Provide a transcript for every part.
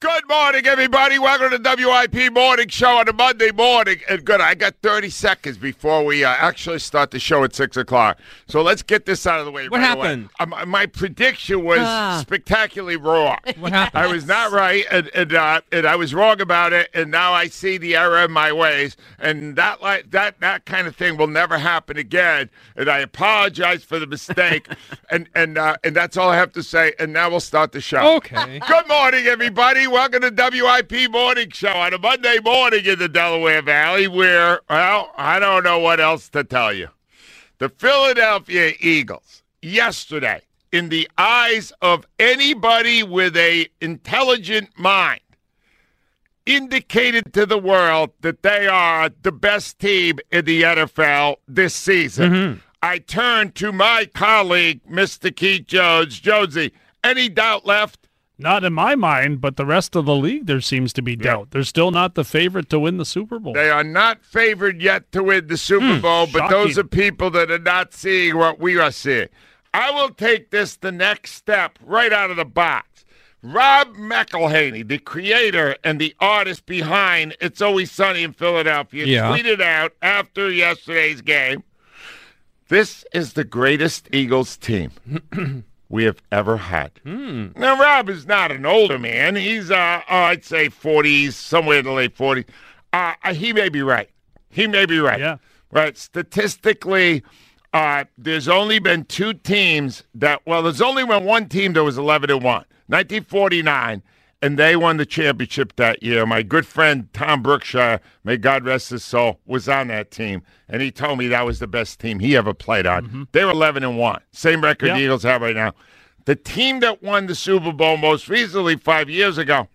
Good morning, everybody. Welcome to the WIP Morning Show on a Monday morning. And good, I got 30 seconds before we uh, actually start the show at 6 o'clock. So let's get this out of the way. What right happened? Um, my prediction was Ah. spectacularly wrong. What happened? I was not right, and and, uh, and I was wrong about it, and now I see the error in my ways, and that like that that kind of thing will never happen again. And I apologize for the mistake, and and uh, and that's all I have to say. And now we'll start the show. Okay. Good morning, everybody. Welcome to WIP Morning Show on a Monday morning in the Delaware Valley, where well, I don't know what else to tell you. The Philadelphia Eagles yesterday, in the eyes of anybody with a intelligent mind, indicated to the world that they are the best team in the NFL this season. Mm-hmm. I turn to my colleague, Mr. Keith Jones. Jonesy, any doubt left? Not in my mind, but the rest of the league, there seems to be doubt. They're still not the favorite to win the Super Bowl. They are not favored yet to win the Super hmm, Bowl, but those are people that are not seeing what we are seeing. I will take this the next step right out of the box. Rob McElhenney, the creator and the artist behind It's Always Sunny in Philadelphia, Yeah. tweeted out after yesterday's game This is the greatest Eagles team we have ever had. Now, Rob is not an older man. He's, uh, oh, I'd say 40s, somewhere in the late 40s. Uh, uh, he may be right. He may be right. Yeah. Right. Statistically, uh, there's only been two teams that, well, there's only been one team that was 11 to 1, 1949, and they won the championship that year. My good friend Tom Brookshier, may God rest his soul, was on that team, and he told me that was the best team he ever played on. They were 11 and 1, same record Yeah. the Eagles have right now. The team that won the Super Bowl most recently, five years ago,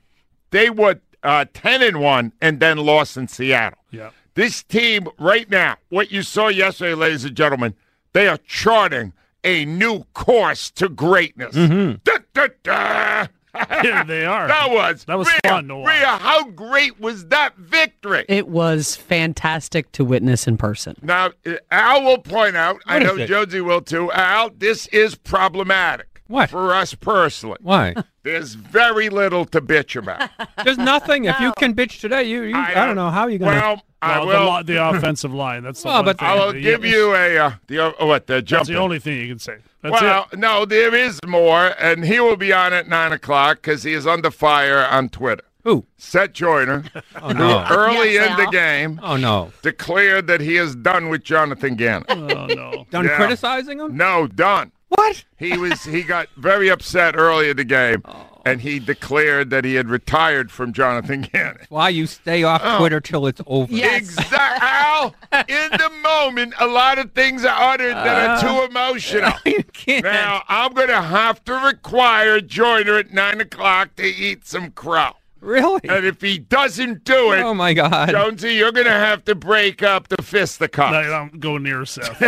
they were uh, 10 and 1 and then lost in Seattle. Yeah. This team right now, what you saw yesterday, ladies and gentlemen, they are charting a new course to greatness. Da, da, da. Yeah, they are. That was That was Rhea, fun to watch. Rhea, how great was that victory? It was fantastic to witness in person. now, uh, Al will point out, I know it? Jonesy will too. Al, this is problematic. What? For us personally. Why? There's very little to bitch about. There's nothing. If you can bitch today, you, you I, don't know how you're gonna. Well, I Well, will. the, the offensive line. That's the Well, one but- thing. I will give you a uh, the uh, what the jump. That's the only thing you can say. That's well, it. no, there is more, and he will be on at nine o'clock because he is under fire on Twitter. Who? Seth Joyner, Oh no. early Yes, in the game, Oh no. declared that he is done with Jonathan Gannon. Oh no. Done Yeah. criticizing him? no, done. What? He was he got very upset early in the game, Oh. And he declared that he had retired from Jonathan Gannon. Why you stay off Oh. Twitter till it's over? Exactly, Al. In the moment, a lot of things are uttered that are too uh. emotional. you can't. Now I'm gonna have to require Joyner at nine o'clock to eat some crow. really? And if he doesn't do it, Oh my God. Jonesy, you're gonna have to break up the fisticuffs. No, don't go near Seth.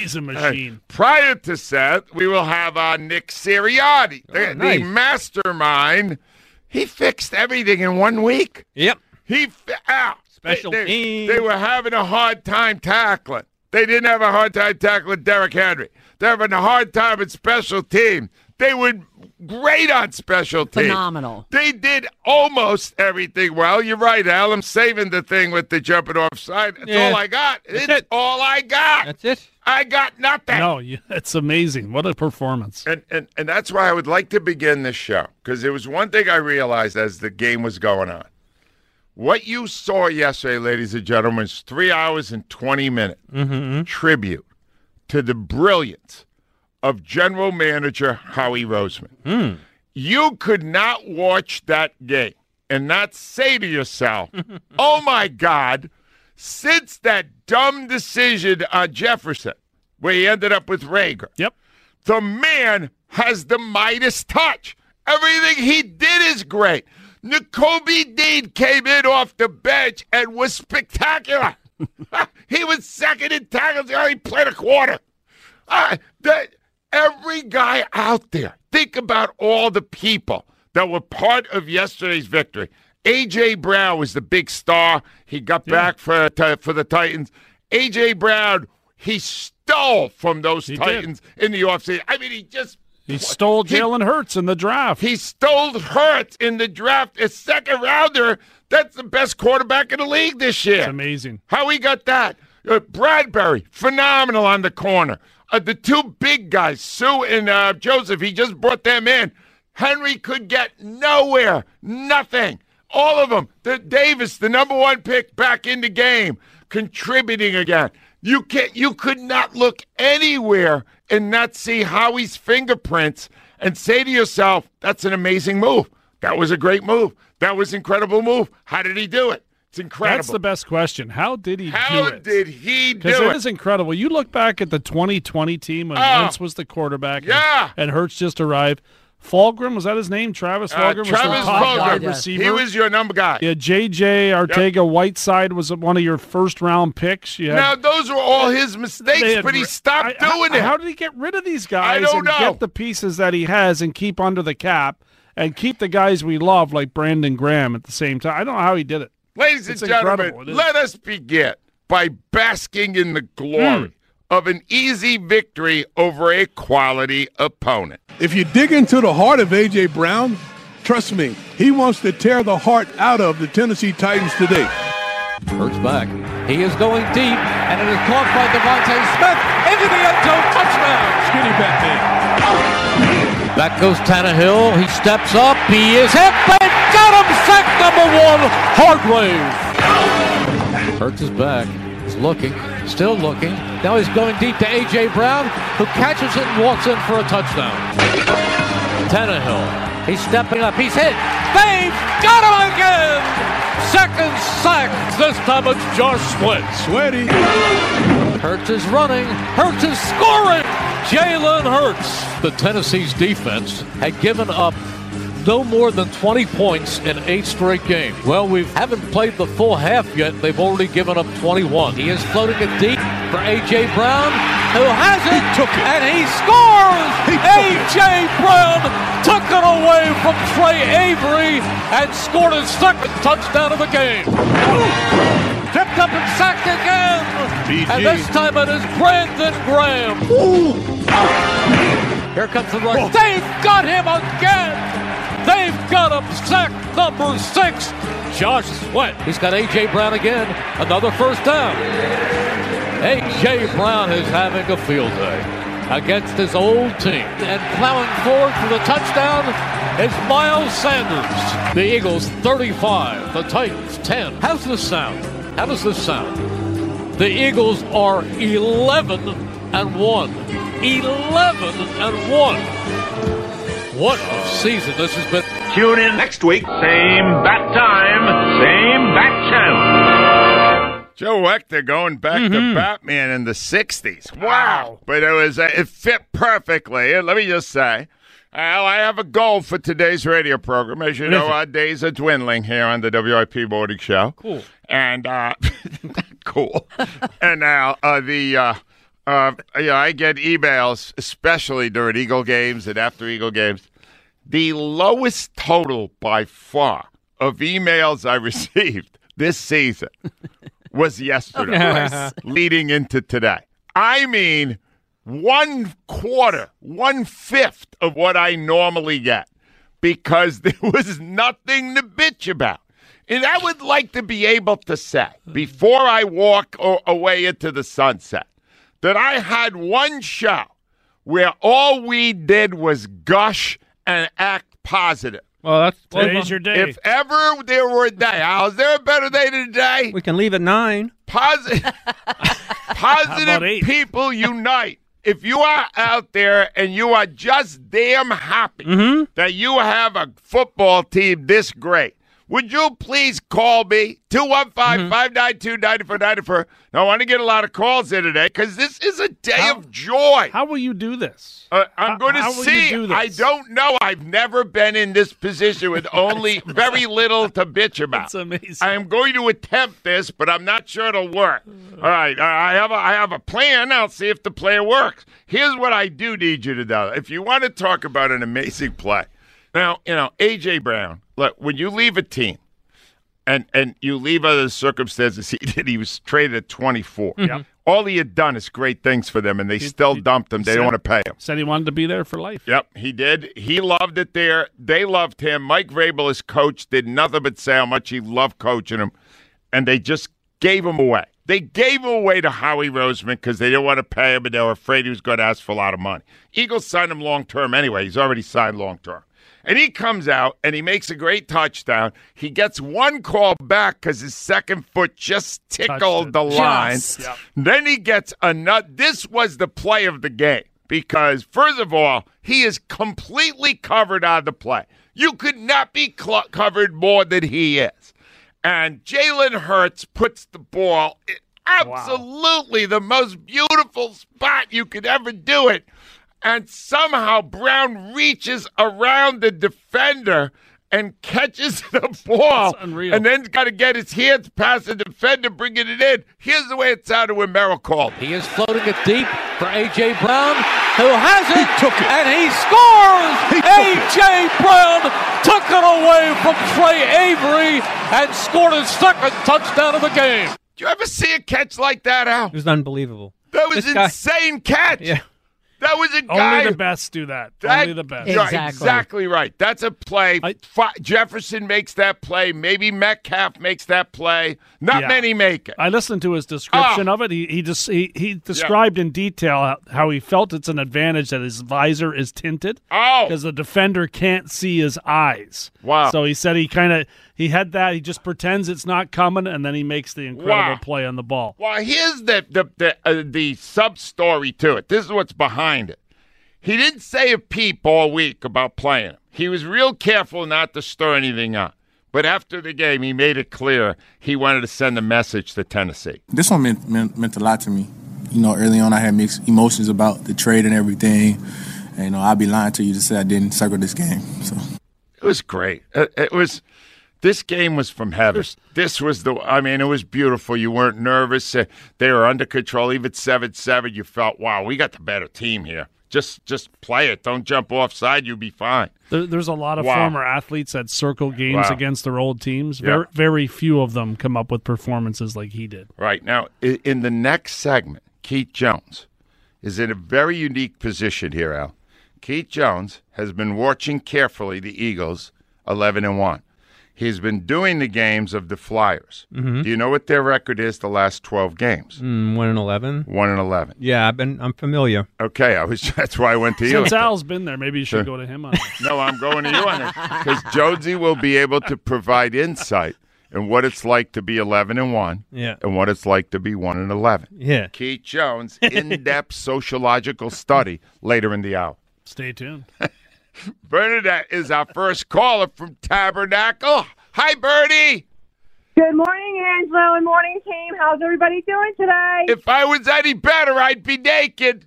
He's a machine. Prior to Seth, we will have uh, Nick Sirianni, the, Oh, nice. the mastermind. He fixed everything in one week. Yep. He fi- ow, Special they, they- teams. They were having a hard time tackling. They didn't have a hard time tackling Derrick Henry. They're having a hard time at special team. They were great on special teams. Phenomenal. They did almost everything well. You're right, Al. I'm saving the thing with the jumping off side. That's Yeah. all I got. It's it. all I got. That's it. I got nothing. No, you, it's amazing. What a performance. And, and and that's why I would like to begin this show because there was one thing I realized as the game was going on. What you saw yesterday, ladies and gentlemen, is three hours and twenty minute mm-hmm. tribute to the brilliance of General Manager Howie Roseman. Hmm. You could not watch that game and not say to yourself, "Oh my God." Since that dumb decision on Jefferson, where he ended up with Reagor, Yep. the man has the Midas touch. Everything he did is great. Nakobe Dean came in off the bench and was spectacular. he was second in tackles. He only played a quarter. Uh, that every guy out there. Think about all the people that were part of yesterday's victory. AJ Brown was the big star. He got back for for the Titans. AJ Brown, he stole from those He Titans in the offseason. I mean, he just He stole Jalen Hurts in the draft. he stole Hurts in the draft, a second rounder. That's the best quarterback in the league this year. it's amazing. How he got that? Uh, Bradberry, phenomenal on the corner. Uh, the two big guys, Suh and uh, Joseph, he just brought them in. Henry could get nowhere, nothing. All of them. The Davis, the number one pick, back in the game, contributing again. You can You could not look anywhere and not see Howie's fingerprints and say to yourself, "That's an amazing move. That was a great move. That was incredible move. How did he do it? It's incredible." That's the best question. How did he How do it? did he do it Because it? is incredible. You look back at the 2020 team when Oh. Wentz was the quarterback. and- Yeah. And, Hurts just arrived. Fulgrim, was that his name? Travis Uh, Fulgrim was the Travis top Fulgham. wide Yeah. receiver. He was your number guy. yeah, JJ Arcega Whiteside was one of your first round picks. Had, Now those were all his mistakes, had but he stopped I- doing how, it. How did he get rid of these guys don't and know. get the pieces that he has and keep under the cap and keep the guys we love like Brandon Graham at the same time? I don't know how he did it. Ladies It's and gentlemen, incredible. It is. let us begin by basking in the glory of an easy victory over a quality opponent. If you dig into the heart of A.J. Brown, trust me, he wants to tear the heart out of the Tennessee Titans today. Hurts back. He is going deep, and it is caught by DeVonta Smith into the end zone. Touchdown. Skinny Batman. Back goes Tannehill. He steps up. He is hit. They got him. Sack number one. Hargrave. Hurts is back. He's looking. Still looking. Now he's going deep to A.J. Brown, who catches it and walks in for a touchdown. Tannehill. He's stepping up. He's hit. They've got him again. Second sack. This time it's Josh Sweat. Sweaty. Hurts is running. Hurts is scoring. Jalen Hurts. The Tennessee's defense had given up no more than 20 points in eight straight games. Well, we haven't played the full half yet. They've already given up 21. He is floating it deep for A.J. Brown, who has it. took it. And he scores! He A.J. Brown took it away from Tre Avery and scored his second touchdown of the game. Tipped up and sacked again. BG. And this time it is Brandon Graham. Here comes the rush. They've got him again. Got him sack number six. Josh Sweat. He's got A.J. Brown again. Another first down. A.J. Brown is having a field day against his old team. And plowing forward for the touchdown is Miles Sanders. The Eagles 35, the Titans 10. How's this sound? How does this sound? The Eagles are 11 and 1. 11 and 1. What a season this has been. Tune in next week. Same bat time, same bat channel. Joe Wechter going back to Batman in the '60s. Wow! But it was uh, it fit perfectly. Let me just say, well, I have a goal for today's radio program. As you know, our days are dwindling here on the WIP Morning Show. Cool. And uh, cool. and now uh, the. Uh, uh, yeah, I get emails, especially during Eagle games and after Eagle games. The lowest total by far of emails I received this season was yesterday, leading into today. I mean, one quarter, one fifth of what I normally get because there was nothing to bitch about. And I would like to be able to say before I walk away into the sunset that I had one show where all we did was gush and act positive. Well, that's Today's your day. If ever there were a day, Al, is there a better day than today? we can leave at nine. Positive, about positive eight? people unite. If you are out there and you are just damn happy Mm-hmm. that you have a football team this great, would you please call me 215-592-9494? Now, I want to get a lot of calls in today because this is a day of joy. How will you do this? Uh, I'm How- going to how you see. do? I don't know. I've never been in this position with only very little to bitch about. That's amazing. I am going to attempt this, but I'm not sure it'll work. All right, I I have a, I have a plan. I'll see if the plan works. Here's what I do need you to do. If you want to talk about an amazing play, now you know AJ Brown. Look, when you leave a team, and and you leave under the circumstances he did, he was traded at 24. Mm-hmm. All he had done is great things for them, and they still dumped him. They said- don't want to pay him. Said he wanted to be there for life. Yep, he did. He loved it there. They loved him. Mike Vrabel, his coach, did nothing but say how much he loved coaching him, and they just gave him away. They gave him away to Howie Roseman because they didn't want to pay him, and they were afraid he was going to ask for a lot of money. Eagles signed him long term anyway. He's already signed long term. And he comes out and he makes a great touchdown. He gets one call back because his second foot just tickled the line. Yep. Then he gets another. This was the play of the game because, first of all, he is completely covered on the play. You could not be cl- covered more than he is. And Jalen Hurts puts the ball in absolutely the most beautiful spot you could ever do it. And somehow Brown reaches around the defender and catches the ball. That's unreal. And then's got to get his hands past the defender, bringing it in. Here's the way it sounded when Merrill called. He is floating it deep for A.J. Brown, who has it, took it. and he scores! He A.J. Brown took it away from Tre Avery and scored his second touchdown of the game. Do you ever see a catch like that, Al? It was unbelievable. That was This guy- insane catch. Yeah. That was a guy. Only the best do that. That- Only the best. You're Exactly. exactly right. That's a play. I- Fi- Jefferson makes that play. Maybe Metcalf makes that play. Not Yeah. many make it. I listened to his description Oh. of it. He he just he, he described in detail how, how he felt it's an advantage that his visor is tinted Oh. because the defender can't see his eyes. Wow. So he said he kind of he had that. He just pretends it's not coming, and then he makes the incredible Wow. play on the ball. Well, here's the the the, uh, the sub story to it. This is what's behind it. He didn't say a peep all week about playing him. He was real careful not to stir anything up. But after the game, he made it clear he wanted to send a message to Tennessee. This one meant, meant meant a lot to me. You know, early on I had mixed emotions about the trade and everything. And, you know, I'd be lying to you to say I didn't circle this game. So It was great. It was. This game was from heaven. This was the. I mean, it was beautiful. You weren't nervous. Uh, They were under control. Even seven seven, you felt, wow, we got the better team here. Just, just play it. Don't jump offside. You'll be fine. There, there's a lot of Wow. former athletes that circle games Wow. against their old teams. Yeah. Very, very few of them come up with performances like he did. Right now, in the next segment, Keith Jones is in a very unique position here. Al, Keith Jones has been watching carefully the Eagles, eleven and one. He's been doing the games of the Flyers. Mm-hmm. Do you know what their record is? The last twelve games, Mm, one and eleven. one and eleven. Yeah, I've been. I'm familiar. Okay, I was. That's why I went to you. Since Al's been there, maybe you should go to him on it. No, I'm going to you on it because Jonesy will be able to provide insight in what it's like to be 11 and one, Yeah. and what it's like to be one and 11. Yeah. Keith Jones, in-depth sociological study later in the hour. Stay tuned. Bernadette is our first caller from Tabernacle. Hi, Bernie. Good morning, Angelo, and morning, team. How's everybody doing today? If I was any better, I'd be naked.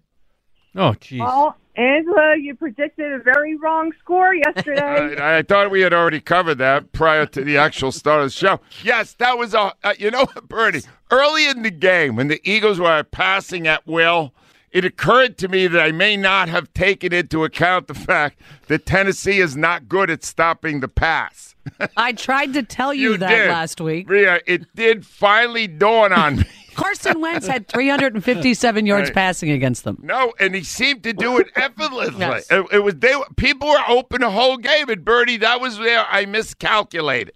Oh, jeez. well, Angelo, you predicted a very wrong score yesterday. I, I thought we had already covered that prior to the actual start of the show. Yes, that was a. Uh, you know, what, Bernie. Early in the game, when the Eagles were passing at will, it occurred to me that I may not have taken into account the fact that Tennessee is not good at stopping the pass. I tried to tell you, that did. last week. Rhea, it did finally dawn on me. Carson Wentz had 357 yards Right. passing against them. No, and he seemed to do it effortlessly. Yes. It, it was they people were open the whole game, and Bernie, that was where I miscalculated.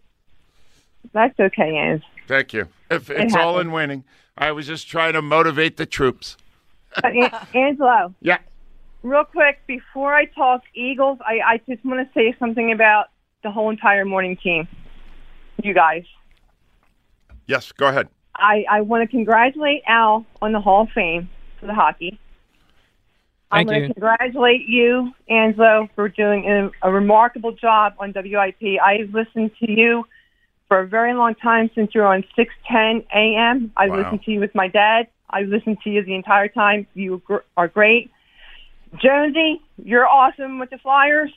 That's okay, Ange. Thank you. If it's all in winning, I was just trying to motivate the troops. But An- Angelo, Yeah. real quick, before I talk Eagles, I, I just want to say something about the whole entire morning team. You guys. Yes. Go ahead. I, I want to congratulate Al on the Hall of Fame for the hockey. Thank I'm going to congratulate you, Angelo, for doing a, a remarkable job on WIP. I've listened to you for a very long time since you were on 610 AM. I Wow. listened to you with my dad. I listened to you the entire time. You gr- are great. Jonesy, you're awesome with the Flyers.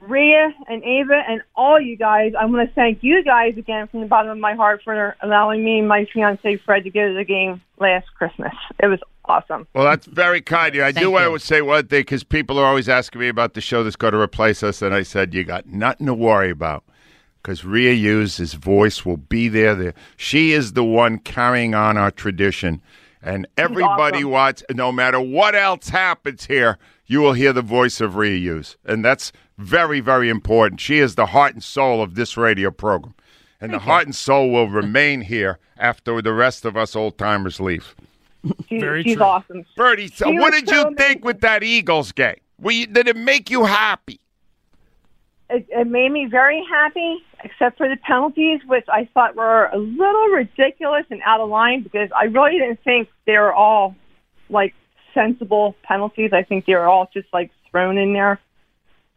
Rhea and Ava and all you guys, I want to thank you guys again from the bottom of my heart for allowing me and my fiance Fred to go to the game last Christmas. It was awesome. Well, that's very kind of you. I Thank do want you. to say one thing because people are always asking me about the show that's going to replace us, and I said you got nothing to worry about because Rhea Hughes, his voice will be there. there. She is the one carrying on our tradition, and everybody awesome. wants. No matter what else happens here, you will hear the voice of Rhea Hughes, and that's very, very important. She is the heart and soul of this radio program, and the heart and soul will remain here after the rest of us old timers leave. She, Very she's true. awesome. Bertie, so what did so you amazing. think with that Eagles game? Were you, did it make you happy? It, it made me very happy, except for the penalties, which I thought were a little ridiculous and out of line because I really didn't think they were all like sensible penalties. I think they were all just like thrown in there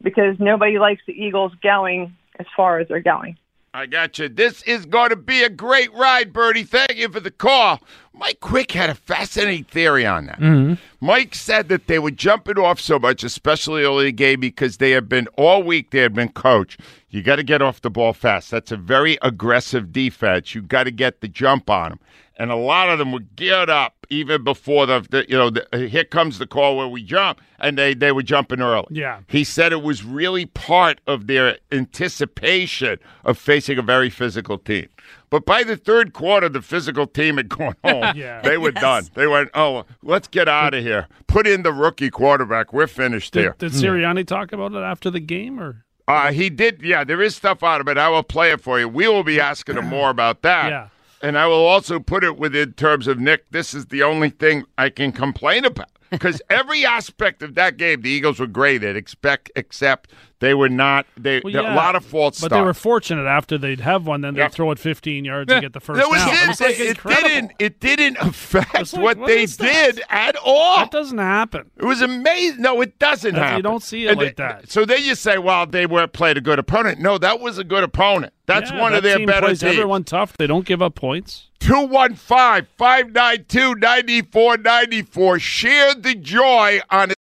because nobody likes the Eagles going as far as they're going. I got you. This is going to be a great ride, Bertie. Thank you for the call. Mike Quick had a fascinating theory on that. Mm-hmm. Mike said that they were jumping off so much, especially early in the game, because they have been all week. They had been coached. You got to get off the ball fast. That's a very aggressive defense. You got to get the jump on them, and a lot of them were geared up even before the, the you know the, here comes the call where we jump, and they they were jumping early. Yeah. He said it was really part of their anticipation of facing a very physical team. But by the third quarter, the physical team had gone home. Yeah. They were done. They went, oh, let's get out of here. Put in the rookie quarterback. We're finished here. Did, did Sirianni talk about it after the game, or Uh, he did. Yeah, there is stuff out of it. I will play it for you. We will be asking him more about that. Yeah. And I will also put it within terms of Nick. This is the only thing I can complain about because every aspect of that game, the Eagles were great at. Expect, except they were not. They Well, yeah, a lot of false but they were fortunate after they'd have one, then they'd Yep. throw it 15 yards and get the first That was down. it. like it, didn't. It didn't affect like, what, what they that? did at all. That doesn't happen. It was amazing. No, it doesn't That's- you don't see it And like th- that. So then you say, well, they were played a good opponent. No, that was a good opponent. That's Yeah, one of their better plays teams. everyone tough. They don't give up points. 215 592 9494. Share the joy on it.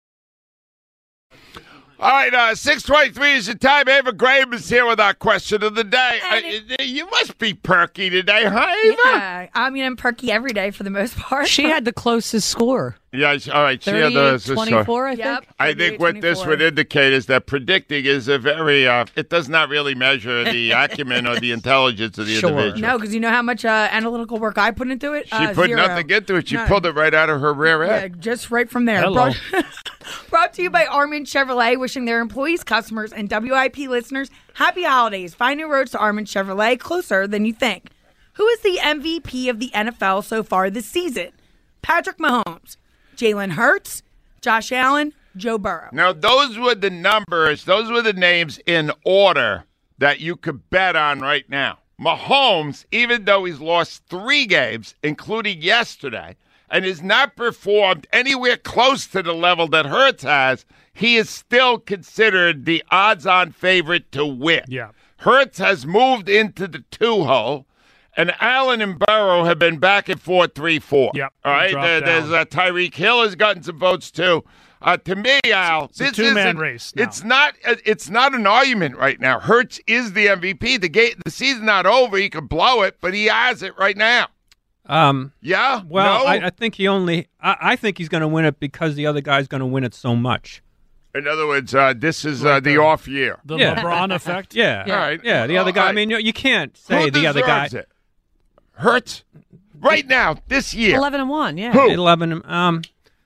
All right, uh, 623 is the time. Ava Graham is here with our question of the day. Uh, you must be perky today, huh, Ava? Yeah, I mean, I'm perky every day for the most part. She had the closest score. Yeah, all right. She had 38 the, the- 24, I think. Yep. I think what this would indicate is that predicting is a very, uh, it does not really measure the acumen or the intelligence of the Sure. individual. No, because you know how much uh, analytical work I put into it. She Uh, put zero. nothing into it. She None. pulled it right out of her rear Yeah, end. just right from there. Hello. Brought, brought to you by Armin Chevrolet, wishing their employees, customers, and WIP listeners happy holidays. Find new roads to Armin Chevrolet closer than you think. Who is the MVP of the NFL so far this season? Patrick Mahomes, Jalen Hurts, Josh Allen, Joe Burrow. Now, those were the numbers, those were the names in order that you could bet on right now. Mahomes, even though he's lost three games, including yesterday, and has not performed anywhere close to the level that Hurts has, he is still considered the odds on favorite to win. Yeah. Hurts has moved into the two hole, and Allen and Burrow have been back at four three four. Yep, All right. dropped There- there's uh, Tyreek Hill has gotten some votes too. Uh, to me, Al, It's a this two-man isn't- race now. It's not. uh, It's not an argument right now. Hurts is the MVP. The game, the season's not over. He could blow it, but he has it right now. Um, Yeah. well, no? I, I think he only. I, I think he's going to win it because the other guy's going to win it so much. In other words, uh, this is uh, the off year. The Yeah. LeBron effect. Yeah. All right. Yeah. The other guy. I right. mean, you, you can't say the other guy. it? Hurts, right now, this year. 11 and 1, yeah. Who? Eleven. Um,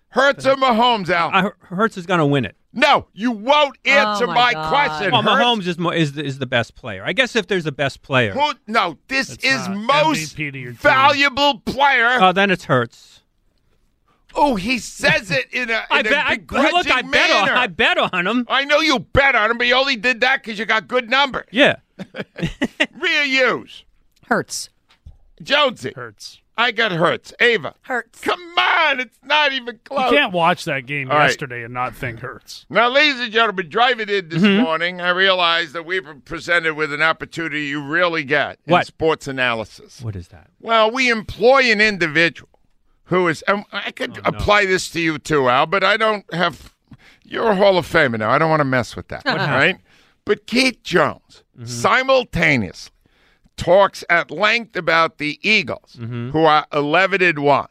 Hurts or Mahomes, Al? I, Hurts is going to win it. no, you won't answer my my, question. Well, Hurts- Mahomes is mo- is the, is the best player. I guess if there's a best player, Who? No, this It's is not most MVP to your team. valuable player. oh, then it's Hurts. oh, he says it in a, I in a bet. I, begrudging look, I bet on. manner. I bet on him. I know you bet on him, but you only did that because you got good numbers. Yeah. Real use. Hurts. Jonesy. Hurts. I got Hurts. Ava. Hurts. Come on, it's not even close. You can't watch that game All right. yesterday and not think hurts. Now, ladies and gentlemen, driving in this Mm-hmm. morning, I realized that we were presented with an opportunity you really get in What? sports analysis. What is that? Well, we employ an individual who is, and I could Oh, apply this to you too, Al, but I don't have, you're a Hall of Famer now. I don't want to mess with that, right? But Keith Jones Mm-hmm. simultaneously talks at length about the Eagles, Mm-hmm. who are 11 and 1,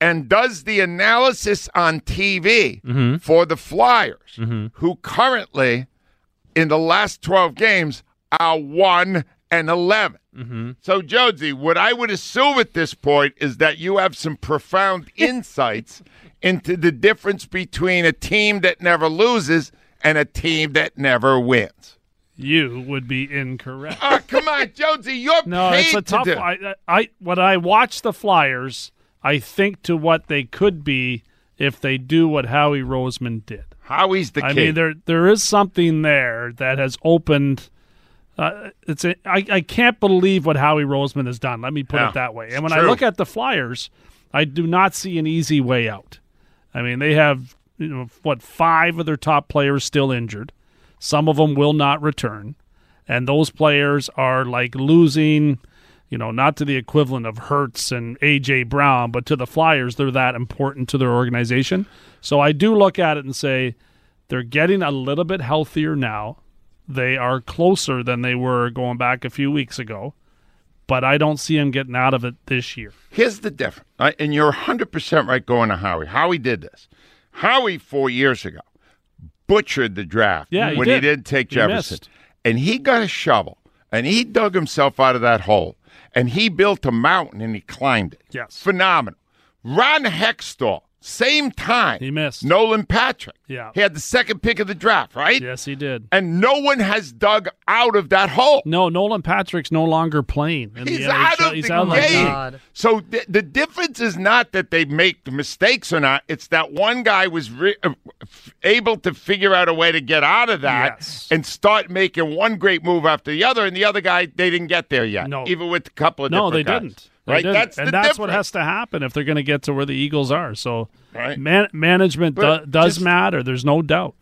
and does the analysis on TV Mm-hmm. for the Flyers, who currently, in the last 12 games, are 1 and 11. Mm-hmm. So, Jonesy, what I would assume at this point is that you have some profound insights into the difference between a team that never loses and a team that never wins. You would be incorrect. Oh, come on, Jonesy, you're No, paid it's a to tough. do- I, I when I watch the Flyers, I think to what they could be if they do what Howie Roseman did. Howie's the I key. mean, there there is something there that has opened. Uh, it's a, I, I can't believe what Howie Roseman has done. Let me put Yeah, it that way. And when I look at the Flyers, I do not see an easy way out. I mean, they have you know what five of their top players still injured. Some of them will not return, and those players are like losing. You know, not to the equivalent of Hurts and AJ Brown, but to the Flyers, they're that important to their organization. So I do look at it and say they're getting a little bit healthier now. They are closer than they were going back a few weeks ago, but I don't see them getting out of it this year. Here's the difference, and you're 100% right going to Howie. Howie did this. Howie, four years ago, butchered the draft Yeah, he when he did. didn't take He Jefferson. missed. And he got a shovel, and he dug himself out of that hole, and he built a mountain, and he climbed it. Yes. Phenomenal. Ron Hextall, same time. He missed. Nolan Patrick. Yeah. He had the second pick of the draft, right? Yes, he did. And no one has dug out of that hole. No, Nolan Patrick's no longer playing. In He's the out NHL. of He's the out game. God. So th- the difference is not that they make mistakes or not. It's that one guy was re- uh, able to figure out a way to get out of that Yes. and start making one great move after the other, and the other guy they didn't get there yet. No. even with a couple of No, they guys. didn't. They right, didn't. that's and that's what has to happen if they're going to get to where the Eagles are. So, Right. man- management do- does just- matter. There's no doubt.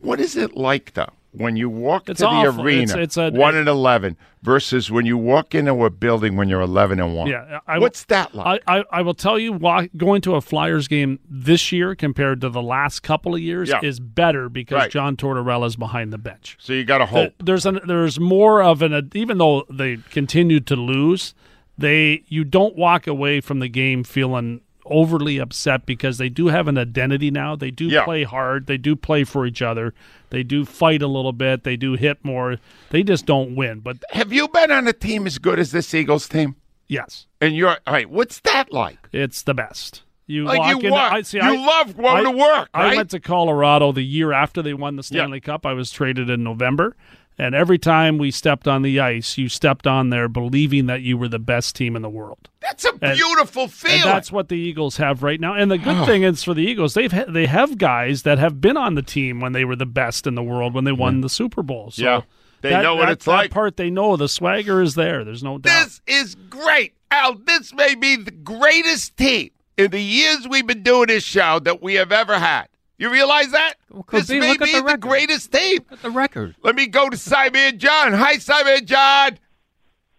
What is it like though when you walk It's to the arena, It's- it's a- one and eleven, versus when you walk into a building when you're eleven and one? Yeah, I, What's that like? I, I, I will tell you, wa- going to a Flyers game this year compared to the last couple of years Yeah. is better because Right. John Tortorella's behind the bench. so you got to hope. The- there's an, there's more of an even though they continued to lose, they you don't walk away from the game feeling overly upset because they do have an identity now. They do Yeah. play hard. They do play for each other. They do fight a little bit. They do hit more. They just don't win. But Have you been on a team as good as this Eagles team? yes, And you're all right. What's that like? it's the best. You Like walk you in. I see. you I, love going I- to work, I went to Colorado the year after they won the Stanley Cup. I was traded in November, and every time we stepped on the ice, you stepped on there believing that you were the best team in the world. That's a And- beautiful feeling. And that's what the Eagles have right now. And the good thing is for the Eagles, they've ha- they have guys that have been on the team when they were the best in the world when they won the Super Bowl. So Yeah. They that- know what that- it's that like. part they know. The swagger is there. There's no doubt. This is great. Al, this may be the greatest team in the years we've been doing this show that we have ever had. You realize that? could this be. may be the the, record. greatest team. At the record. Let me go to Simon John. Hi, Simon John.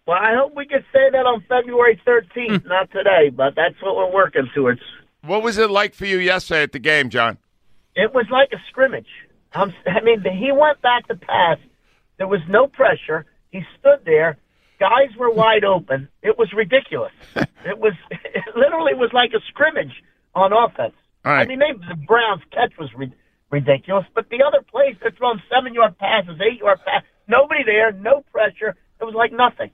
Well, I hope we can say that on February 13th, hmm. not today, but that's what we're working towards. What was it like for you yesterday at the game, John? It was like a scrimmage. I'm, I mean, he went back to pass. There was no pressure. He stood there. Guys were wide open. It was ridiculous. it was it literally was like a scrimmage on offense. All right. I mean, they, the Browns' catch was ri- ridiculous, but the other plays, they're throwing seven-yard passes, eight-yard passes. Nobody there, no pressure. It was like nothing.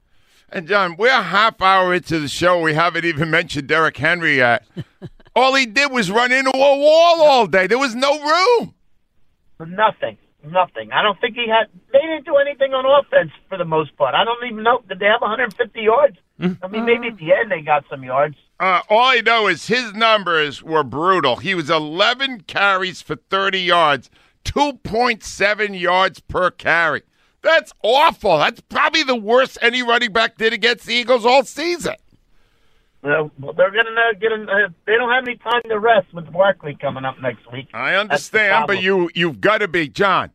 And John, we're a half hour into the show. We haven't even mentioned Derrick Henry yet. all he did was run into a wall all day. There was no room. Nothing. Nothing. I don't think he had. They didn't do anything on offense for the most part. I don't even know. Did they have 150 yards? I mean, maybe at the end they got some yards. Uh, all I know is his numbers were brutal. He was 11 carries for 30 yards, 2.7 yards per carry. That's awful. That's probably the worst any running back did against the Eagles all season. Uh, well, they're going to get. an- Uh, they don't have any time to rest with Barkley coming up next week. I understand, but you you've got to be John.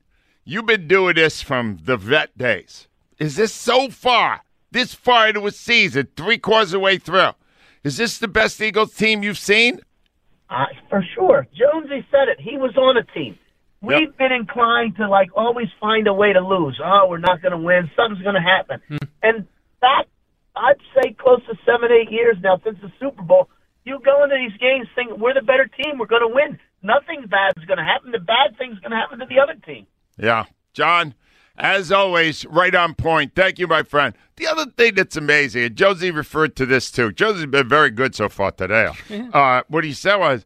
You've been doing this from the vet days. Is this so far, this far into a season, three quarters of the way through? Is this the best Eagles team you've seen? Uh, for sure. Jonesy said it. He was on a team. We've been inclined to like always find a way to lose. Oh, we're not going to win. Something's going to happen. And that, I'd say, close to seven, eight years now since the Super Bowl. You go into these games thinking we're the better team. We're going to win. Nothing bad is going to happen. The bad thing's going to happen to the other team. Yeah, John. As always, right on point. Thank you, my friend. The other thing that's amazing, and Jonesy referred to this too. Jonesy's been very good so far today. Uh, what he said was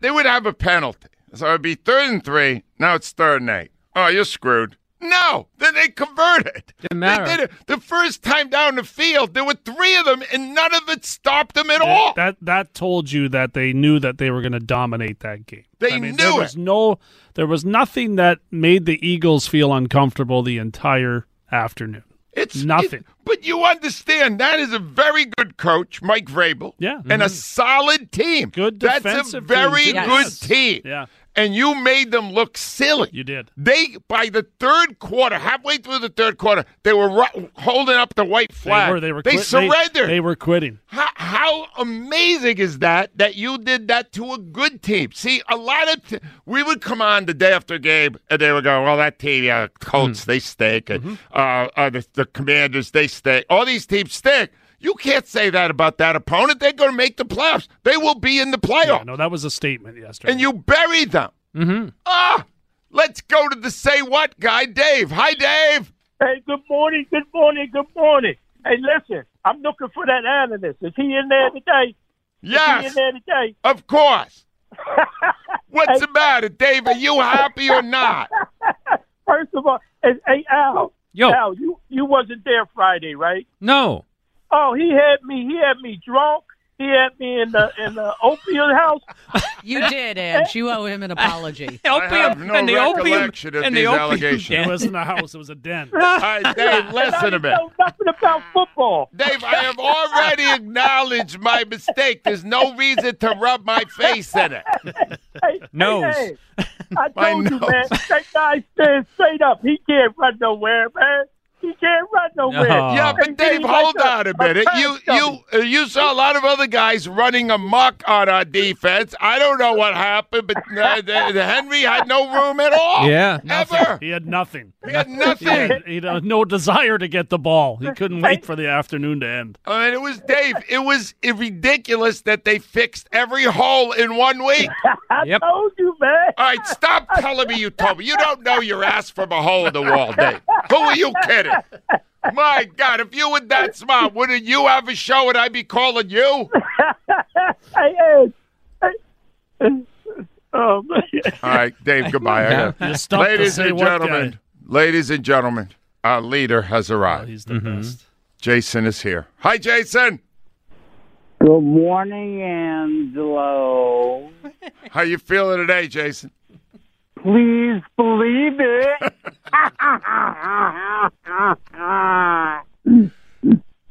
they would have a penalty. So it'd be third and three. Now it's third and eight. Oh, you're screwed. No, then they converted. Didn't matter. They did it. The first time down the field, there were three of them, and none of it stopped them at all. That that told you that they knew that they were going to dominate that game. They I mean, knew there it. was no there was nothing that made the Eagles feel uncomfortable the entire afternoon. It's nothing. But you understand that is a very good coach, Mike Vrabel. Yeah. And a mm-hmm. solid team. Good That's a very team, good Yes. team. Yeah. And you made them look silly. You did. They by the third quarter, halfway through the third quarter, they were ru- holding up the white flag. They were they were They quit- surrendered. They, were quitting. How, how amazing is that that you did that to a good team? See, a lot of t- we would come on the day after game and they would go, "Well, that team, yeah, Colts, Hmm. they stink, and Mm-hmm. uh, uh, the, the Commanders, they stink. All these teams stink." You can't say that about that opponent. They're going to make the playoffs. They will be in the playoffs, Yeah, no, that was a statement yesterday. and you buried them. mm-hmm. Ah, let's go to the say what guy, Dave. Hi, Dave. Hey, good morning, good morning, good morning. Hey, listen, I'm looking for that analyst. Is he in there today? Is he Yes. in there today? Of course. What's the matter, Dave? Are you happy or not? First of all, hey, hey Al. Yo. Al, you you wasn't there Friday, right? No. Oh, he had me. He had me drunk. He had me in the in the opium house. You did, Ange. You owe him an apology. I have no and the opium- recollection of and the these opium allegations. den. It wasn't a house; it was a den. All right, Dave, listen a I didn't minute. nothing about football. Dave, I have already acknowledged my mistake. There's no reason to rub my face in it. Hey, Nose. Hey, hey, I My told you, nose. man. That guy stands straight up. He can't run nowhere, man. He can't run nowhere. No. Yeah, And but Dave, he's like hold on a minute. pass You you uh, you saw a lot of other guys running amok on our defense. I don't know what happened, but uh, the, the Henry had no room at all. Yeah. ever. He had nothing. He had He nothing. had, he had no desire to get the ball. He couldn't wait for the afternoon to end. I mean, it was Dave. It was ridiculous that they fixed every hole in one week. I Yep. told you, man. All right, stop telling me you told me. You don't know your ass from a hole in the wall, Dave. Who are you kidding? My God, if you were that smart, wouldn't you have a show and I'd be calling you? Hey, Ed. Hey. Oh, man. All right, Dave, goodbye. I gotta- You stumped the Ladies and gentlemen, ladies and gentlemen, our leader has Oh, arrived. he's the mm-hmm. best. Jason is here. Hi, Jason. Good morning, Angelo. How you feeling today, Jason? Please believe it.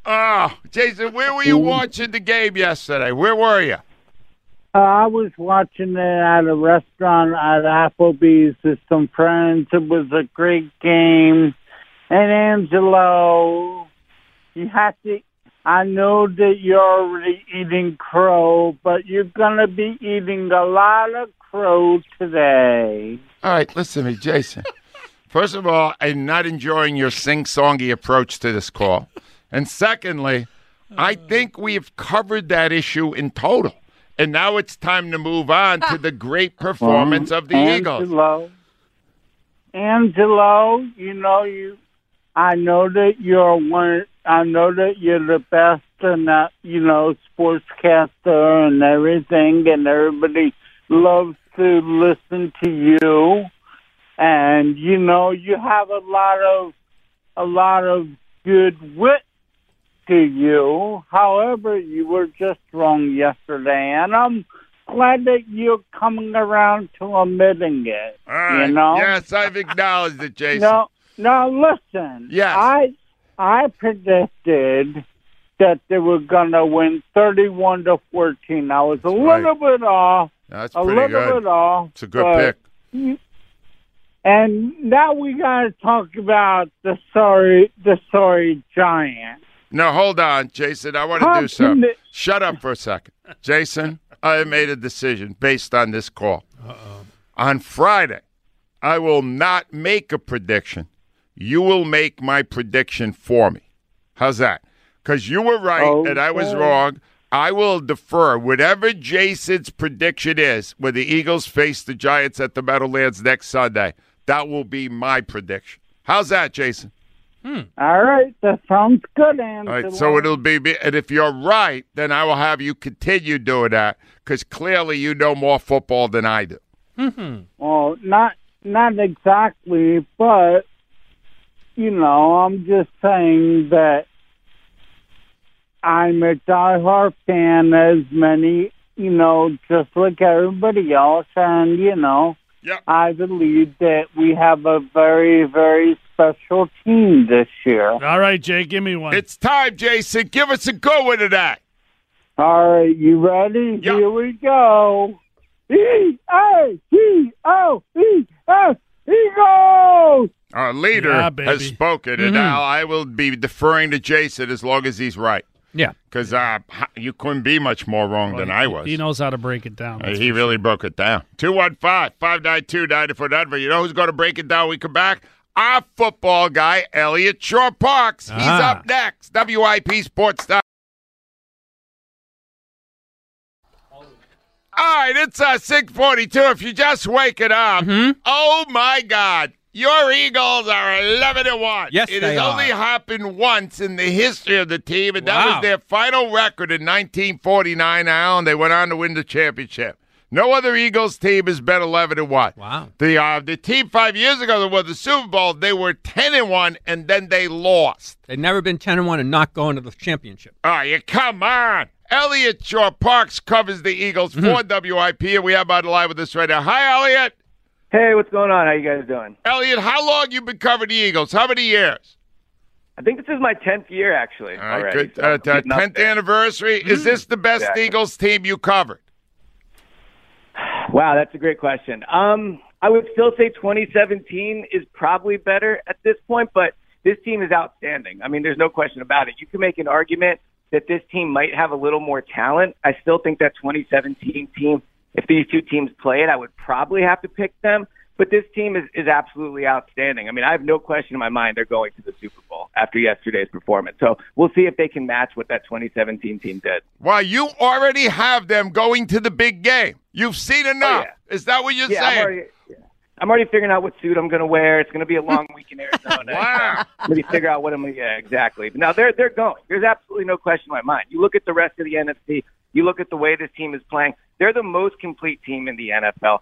Oh, Jason, where were you watching the game yesterday? Where were you? Uh, I was watching it at a restaurant at Applebee's with some friends. It was a great game. And Angelo, you have to. I know that you're already eating crow, but you're going to be eating a lot of today. All right, listen to me, Jason. First of all, I'm not enjoying your sing-songy approach to this call. And secondly, I think we have covered that issue in total. And now it's time to move on to the great performance of the Eagles. Angelo, Angelo, you know you. I know that you're one. I know that you're the best, and uh, you know sportscaster and everything, and everybody loves to listen to you. And you know you have a lot of a lot of good wit to you. However, you were just wrong yesterday, and I'm glad that you're coming around to admitting it. Right. You know? Yes, I've acknowledged it, Jason. No, no. Listen. Yes. I I predicted that they were going to win 31 to 14. I was a right. little bit off. That's a pretty little good. bit off. It's a good but- pick. And now we got to talk about the sorry, the sorry giant. No, hold on, Jason. I want to How do something. the- Shut up for a second. Jason, I have made a decision based on this call. Uh-oh. On Friday, I will not make a prediction. You will make my prediction for me. How's that? Because you were right and I was wrong. I will defer whatever Jason's prediction is when the Eagles face the Giants at the Meadowlands next Sunday. That will be my prediction. How's that, Jason? Hmm. All right, that sounds good, Angela. All right, so it'll be, be- and if you're right, then I will have you continue doing that because clearly you know more football than I do. Mm-hmm. Well, not not exactly, but you know, I'm just saying that I'm a diehard fan, as many, you know, just like everybody else, and you know, I believe that we have a very, very special team this year. All right, Jay, give me one. It's time, Jason. Give us a go one of that. All right, you ready? Here we go. E A G O E S Eagles. Our leader Yeah, has spoken, and Mhm. now I will be deferring to Jason as long as he's right. Yeah. Because uh, you couldn't be much more wrong than I was. He knows how to break it down. Uh, he really broke it down. 215 592 9400. You know who's going to break it down when we come back? Our football guy, Eliot Shorr-Parks. He's Ah. up next. WIP Sports All right, it's uh, 642. If you just wake it up, Mm-hmm. oh my God, your Eagles are 11 to 1. Yes, It has are. only happened once in the history of the team, and that Wow. was their final record in 1949, Al, and they went on to win the championship. No other Eagles team has been 11 to 1. Wow. The uh, the team five years ago that won the Super Bowl, they were 10 and 1, and then they lost. They've never been 10 and 1 and not going to the championship. Oh, you come on. Eliot Shorr-Parks covers the Eagles Mm-hmm. for WIP, and we have on the line with us right now. Hi, Eliot. Hey, what's going on? How you guys doing? Eliot, how long you been covering the Eagles? How many years? I think this is my tenth year actually. All right, already, good. so Uh, I'm getting up 10th there. anniversary. Is this the best Exactly. Eagles team you covered? Wow, that's a great question. Um, I would still say 2017 is probably better at this point, but this team is outstanding. I mean, there's no question about it. You can make an argument that this team might have a little more talent. I still think that 2017 team, if these two teams play it, I would probably have to pick them. But this team is, is absolutely outstanding. I mean, I have no question in my mind they're going to the Super Bowl after yesterday's performance. So we'll see if they can match what that 2017 team did. Why, you already have them going to the big game. You've seen oh, enough. Is that what you're Oh, yeah, I'm saying? already, yeah. I'm already figuring out what suit I'm going to wear. It's going to be a long week in Arizona. wow. Maybe figure out what I'm. Gonna yeah, exactly. But now they're they're going. There's absolutely no question in my mind. You look at the rest of the NFC. You look at the way this team is playing. They're the most complete team in the NFL.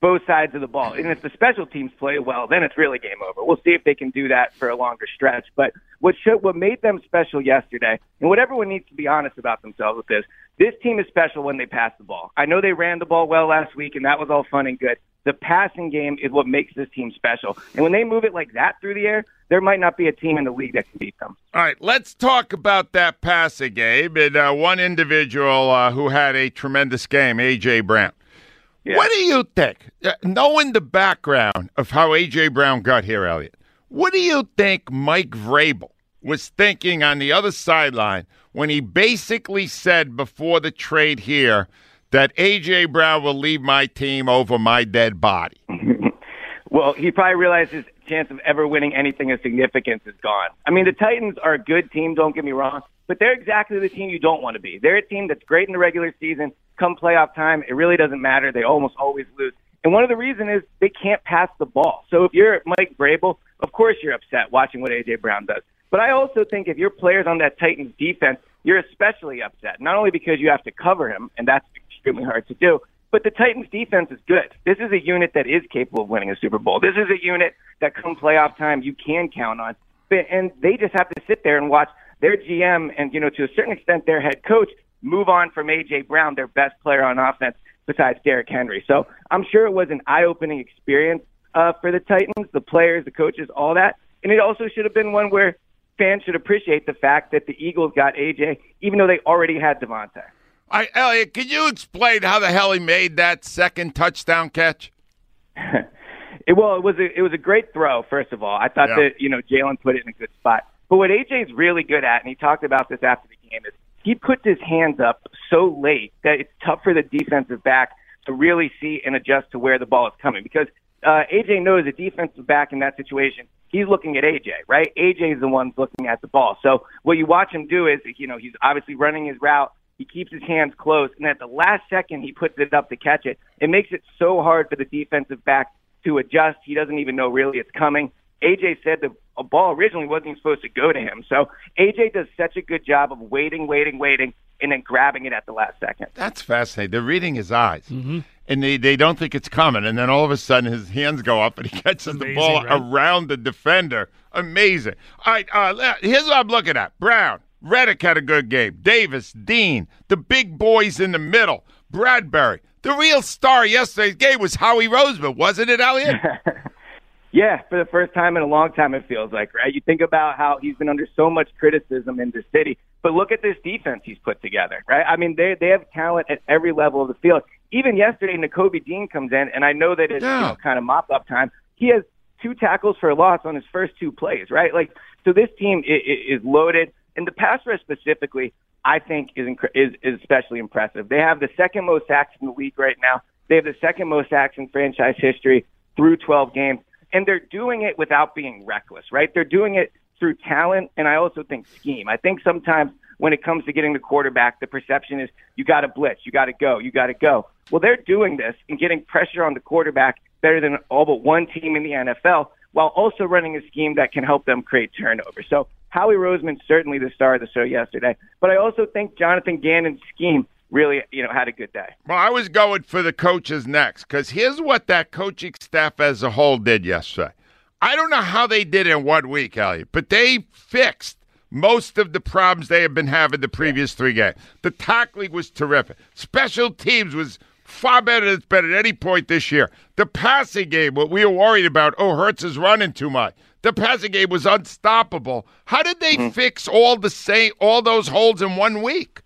Both sides of the ball. And if the special teams play well, then it's really game over. We'll see if they can do that for a longer stretch. But what should, what made them special yesterday, and what everyone needs to be honest about themselves with this, this team is special when they pass the ball. I know they ran the ball well last week, and that was all fun and good. The passing game is what makes this team special. And when they move it like that through the air, there might not be a team in the league that can beat them. All right, let's talk about that passing game and uh, one individual uh, who had a tremendous game, A.J. Brown. What do you think, uh, knowing the background of how A.J. Brown got here, Eliot, what do you think Mike Vrabel was thinking on the other sideline when he basically said before the trade here that A.J. Brown will leave my team over my dead body? Well, he probably realizes chance of ever winning anything of significance is gone. I mean, the Titans are a good team, don't get me wrong, but they're exactly the team you don't want to be. They're a team that's great in the regular season. Come playoff time, it really doesn't matter. They almost always lose. And one of the reasons is they can't pass the ball. So if you're Mike Vrabel, of course you're upset watching what A.J. Brown does. But I also think if you're players on that Titans defense, you're especially upset. Not only because you have to cover him, and that's extremely hard to do, but the Titans defense is good. This is a unit that is capable of winning a Super Bowl. This is a unit that come playoff time you can count on. And they just have to sit there and watch their GM and, you know, to a certain extent their head coach move on from A.J. Brown, their best player on offense besides Derrick Henry. So I'm sure it was an eye-opening experience uh, for the Titans, the players, the coaches, all that. And it also should have been one where fans should appreciate the fact that the Eagles got AJ, even though they already had DeVonta. All right, Eliot, can you explain how the hell he made that second touchdown catch? It, well, it was a, it was a great throw. First of all, I thought Yeah. that you know Jalen put it in a good spot. But what AJ's really good at, and he talked about this after the game, is he puts his hands up so late that it's tough for the defensive back to really see and adjust to where the ball is coming. Because uh, AJ knows the defensive back in that situation, he's looking at AJ, right? AJ is the one looking at the ball. So what you watch him do is, you know, he's obviously running his route. He keeps his hands close, and at the last second, he puts it up to catch it. It makes it so hard for the defensive back to adjust. He doesn't even know really it's coming. AJ said the a ball originally wasn't even supposed to go to him. So AJ does such a good job of waiting, waiting, waiting, and then grabbing it at the last second. That's fascinating. They're reading his eyes. And they, they don't think it's coming. And then all of a sudden his hands go up and he catches the ball right? around the defender. Amazing. All right, uh, here's what I'm looking at Brown, Reddick had a good game. Davis, Dean, the big boys in the middle, Bradberry. The real star yesterday's game was Howie Roseman, wasn't it, Eliot? Yeah, for the first time in a long time, it feels like, right? You think about how he's been under so much criticism in the city, but look at this defense he's put together, right? I mean, they they have talent at every level of the field. Even yesterday, Nakobe Dean comes in, and I know that it's you know, kind of mop up time. He has two tackles for a loss on his first two plays, right? Like, so this team is loaded, and the pass rush specifically, I think, is, incre- is is especially impressive. They have the second most sacks in the league right now. They have the second most sacks in franchise history through 12 games and they're doing it without being reckless, right? They're doing it through talent, and I also think scheme. I think sometimes when it comes to getting the quarterback, the perception is you got to blitz, you got to go, you got to go. Well, they're doing this and getting pressure on the quarterback better than all but one team in the NFL, while also running a scheme that can help them create turnover. So Howie Roseman certainly the star of the show yesterday, but I also think Jonathan Gannon's scheme really, you know, had a good day. Well, I was going for the coaches next because here's what that coaching staff as a whole did yesterday. I don't know how they did in one week, Eliot, but they fixed most of the problems they have been having the previous three games. The tackling was terrific. Special teams was far better than it's been at any point this year. The passing game, what we were worried about, oh, Hurts is running too much. The passing game was unstoppable. How did they mm-hmm. fix all the same all those holes in one week?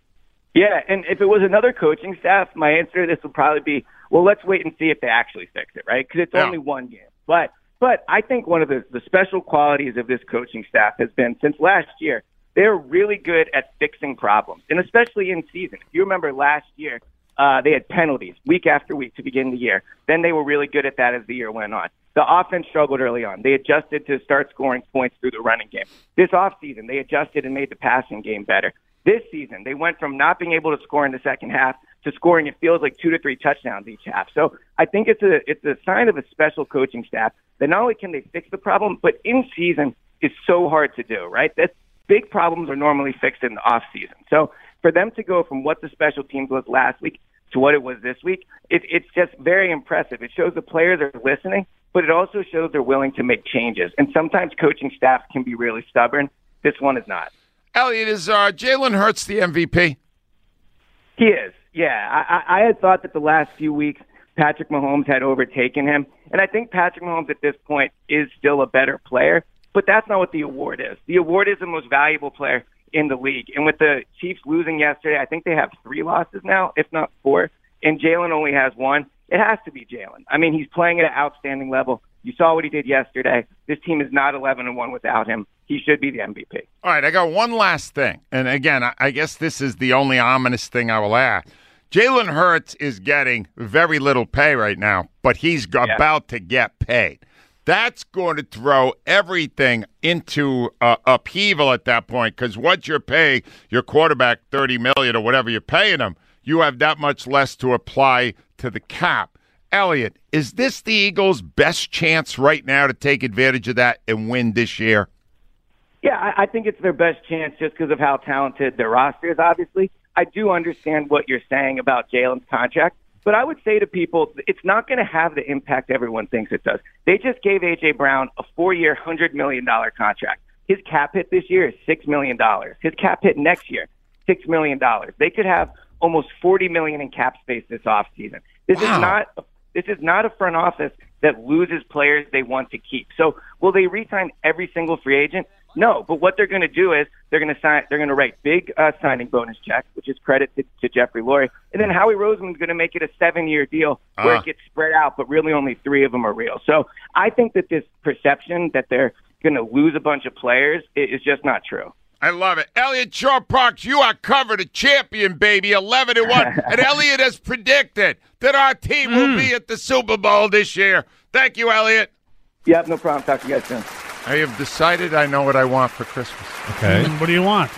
Yeah, and if it was another coaching staff, my answer to this would probably be, well, let's wait and see if they actually fix it, right? Because it's Yeah. only one game. But but I think one of the, the special qualities of this coaching staff has been since last year, they're really good at fixing problems, and especially in season. If you remember last year, uh, they had penalties week after week to begin the year. Then they were really good at that as the year went on. The offense struggled early on. They adjusted to start scoring points through the running game. This offseason, they adjusted and made the passing game better. This season, they went from not being able to score in the second half to scoring it feels like two to three touchdowns each half. So I think it's a it's a sign of a special coaching staff that not only can they fix the problem, but in season is so hard to do, right? That big problems are normally fixed in the off season. So for them to go from what the special teams was last week to what it was this week, it, it's just very impressive. It shows the players are listening, but it also shows they're willing to make changes. And sometimes coaching staff can be really stubborn. This one is not. Eliot, is uh, Jalen Hurts the MVP? He is. Yeah, I, I I had thought that the last few weeks Patrick Mahomes had overtaken him, and I think Patrick Mahomes at this point is still a better player. But that's not what the award is. The award is the most valuable player in the league. And with the Chiefs losing yesterday, I think they have three losses now, if not four. And Jalen only has one. It has to be Jalen. I mean, he's playing at an outstanding level. You saw what he did yesterday. This team is not 11 and one without him. He should be the MVP. All right, I got one last thing. And again, I, guess this is the only ominous thing I will add. Jalen Hurts is getting very little pay right now, but he's g- about to get paid. That's going to throw everything into uh, upheaval at that point because once you're paying your quarterback thirty million or whatever you're paying him, you have that much less to apply to the cap. Eliot, is this the Eagles' best chance right now to take advantage of that and win this year? Yeah, I, I think it's their best chance just because of how talented their roster is, obviously. I do understand what you're saying about Jalen's contract, but I would say to people, it's not going to have the impact everyone thinks it does. They just gave A.J. Brown a four year, $100 million contract. His cap hit this year is $6 million. His cap hit next year, $6 million. They could have almost 40 million in cap space this offseason. This Wow. is not this is not a front office that loses players they want to keep. So will they re-sign every single free agent? No, but what they're going to do is they're going to sign. They're going to write big uh, signing bonus checks, which is credit to, to Jeffrey Lurie, and then Howie Roseman's going to make it a seven-year deal where Ah. it gets spread out, but really only three of them are real. So I think that this perception that they're going to lose a bunch of players i- is just not true. I love it. Eliot Shorr-Parks, you are covered a champion, baby, 11 to 1. and Eliot has predicted that our team will be at the Super Bowl this year. Thank you, Eliot. Yep, no problem. Talk to you guys soon. I have decided I know what I want for Christmas. Okay. What do you want?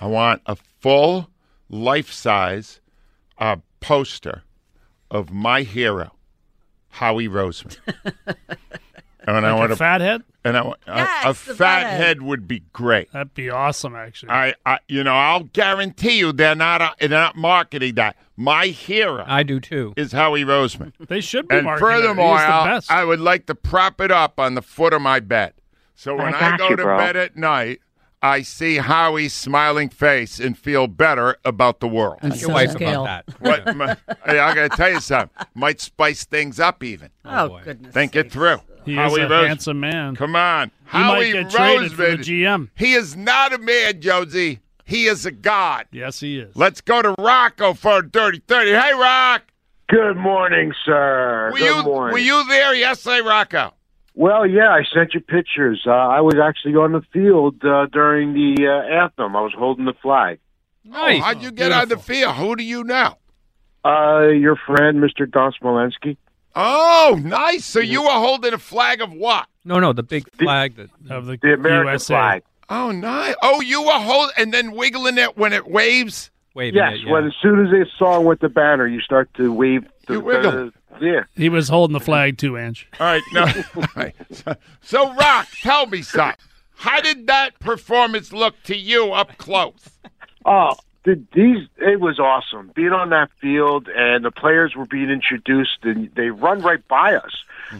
I want a full life size uh, poster of my hero, Howie Roseman. and I want a fat head? And I, want- a- a, Yes, the fat fat head. head. would be great. That'd be awesome, actually. I, I, you know, I'll guarantee you they're not, uh, they're not marketing that. My hero, I do too, is Howie Roseman. They should be And marketing it. furthermore, He's the I'll- best. I would like to prop it up on the foot of my bed. So when I, got go you, to bro. bed at night, I see Howie's smiling face and feel better about the world. And Your so wife does about that. What, my, hey, I got to tell you something. Might spice things up even. Oh, goodness. Think it through. He Howie is a Rose- handsome man. Come on. He might Howie get traded for the Roseman. GM. He is not a man, Jonesy. He is a god. Yes, he is. Let's go to Rocco for a dirty 30. Hey, Rock. Good morning, sir. Were Good you, morning. were you there yesterday, Rocco? Well, yeah, I sent you pictures. Uh, I was actually on the field uh, during the uh, anthem. I was holding the flag. Oh, how'd you get on the field? Who do you know? Uh, your friend, Mr. Don Smolenski. Oh, nice. So you were holding a flag of what? No, no, the big flag that of the, The American USA. flag. Oh, nice. Oh, you were holding and then wiggling it when it waves? Waving Yes, when as soon as they saw with the banner, you start to wave. The, You wiggle. The- yeah. He was holding the flag too, Ange. All right, no. All right. So, so, Rock, tell me something. How did that performance look to you up close? Oh, the, these it was awesome being on that field, and the players were being introduced, and they run right by us,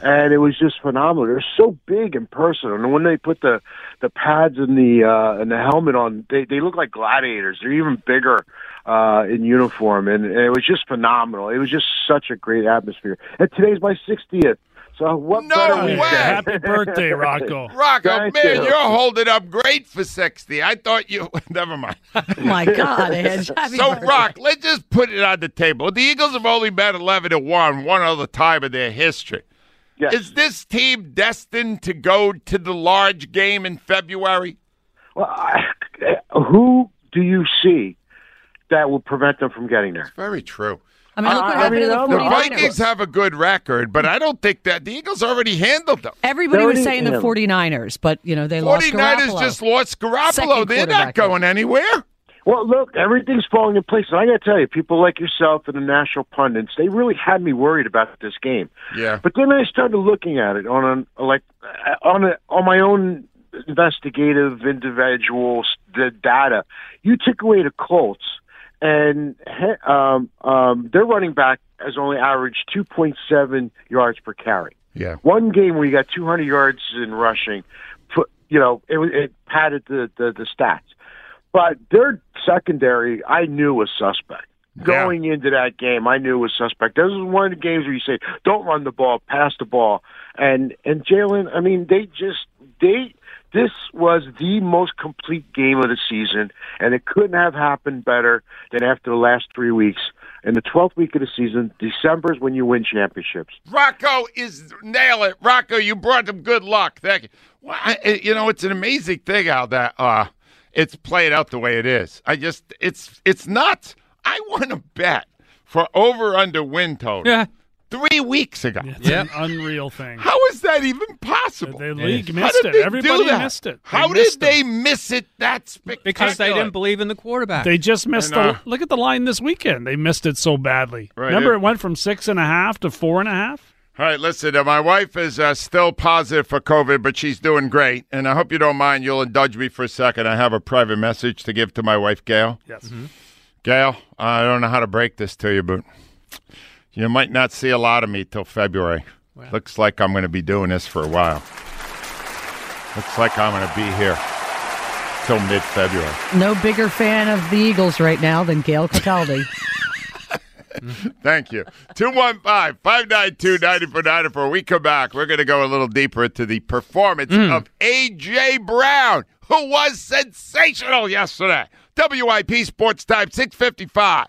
and it was just phenomenal. They're so big and personal, and when they put the the pads and the uh, and the helmet on, they they look like gladiators. They're even bigger uh, in uniform, and, and it was just phenomenal. It was just such a great atmosphere. And today's my 60th. So what No better way. weekend? Happy birthday, Rocco. Rocco, Thank man, you. you. are holding up great for 60. I thought you. Never mind. Oh, my God, Ange. So, birthday. Rock, let's just put it on the table. The Eagles have only been 11 to 1 one other time in their history. Is this team destined to go to the large game in February? Well, I, who do you see that will prevent them from getting there? Very true. I mean, look what I happened mean, to the I'm- The 49ers. Vikings have a good record, but I don't think that the Eagles already handled them. Everybody was saying the yeah. 49ers, but, you know, they lost 49ers Garoppolo. just lost Garoppolo. Second They're not quarterback. going anywhere. Well, look, everything's falling in place, and I got to tell you, people like yourself and the national pundits, they really had me worried about this game. Yeah. But then I started looking at it on a like on a on my own investigative individual s- the data. You took away the Colts, and he- um, um, their running back has only averaged two point seven yards per carry. Yeah. One game where you got 200 yards in rushing, put, you know, it, it padded the, the, the stats. But their secondary, I knew was suspect. Going into that game, I knew was suspect. This is one of the games where you say, "Don't run the ball, pass the ball," and and Jalen. I mean, they just they. This was the most complete game of the season, and it couldn't have happened better than after the last three weeks. In the twelfth week of the season, December is when you win championships. Rocco is nail it. Rocco, you brought them good luck. Thank you. Well, I, you know, it's an amazing thing how that uh, it's played out the way it is. I just, it's, it's nuts. I want to bet for over under win total. Yeah. Three weeks ago. It's an unreal thing. How is that even possible? The league How missed it. they Everybody missed it. They How missed did they miss it that spectacular? because they didn't believe in the quarterback. They just missed And, uh, the. Look at the line this weekend. They missed it so badly. Right, Remember, yeah. it went from six and a half to four and a half. All right, listen, uh, my wife is uh, still positive for COVID, but she's doing great. And I hope you don't mind. You'll indulge me for a second. I have a private message to give to my wife, Gail. Yes. Gail, I don't know how to break this to you, but you might not see a lot of me till February. Looks like I'm going to be doing this for a while. Looks like I'm going to be here till mid February. No bigger fan of the Eagles right now than Gail Cataldi. Thank you. 215 592 9494. We come back. We're going to go a little deeper into the performance mm. of A.J. Brown. who was sensational yesterday. WIP Sports Time 655.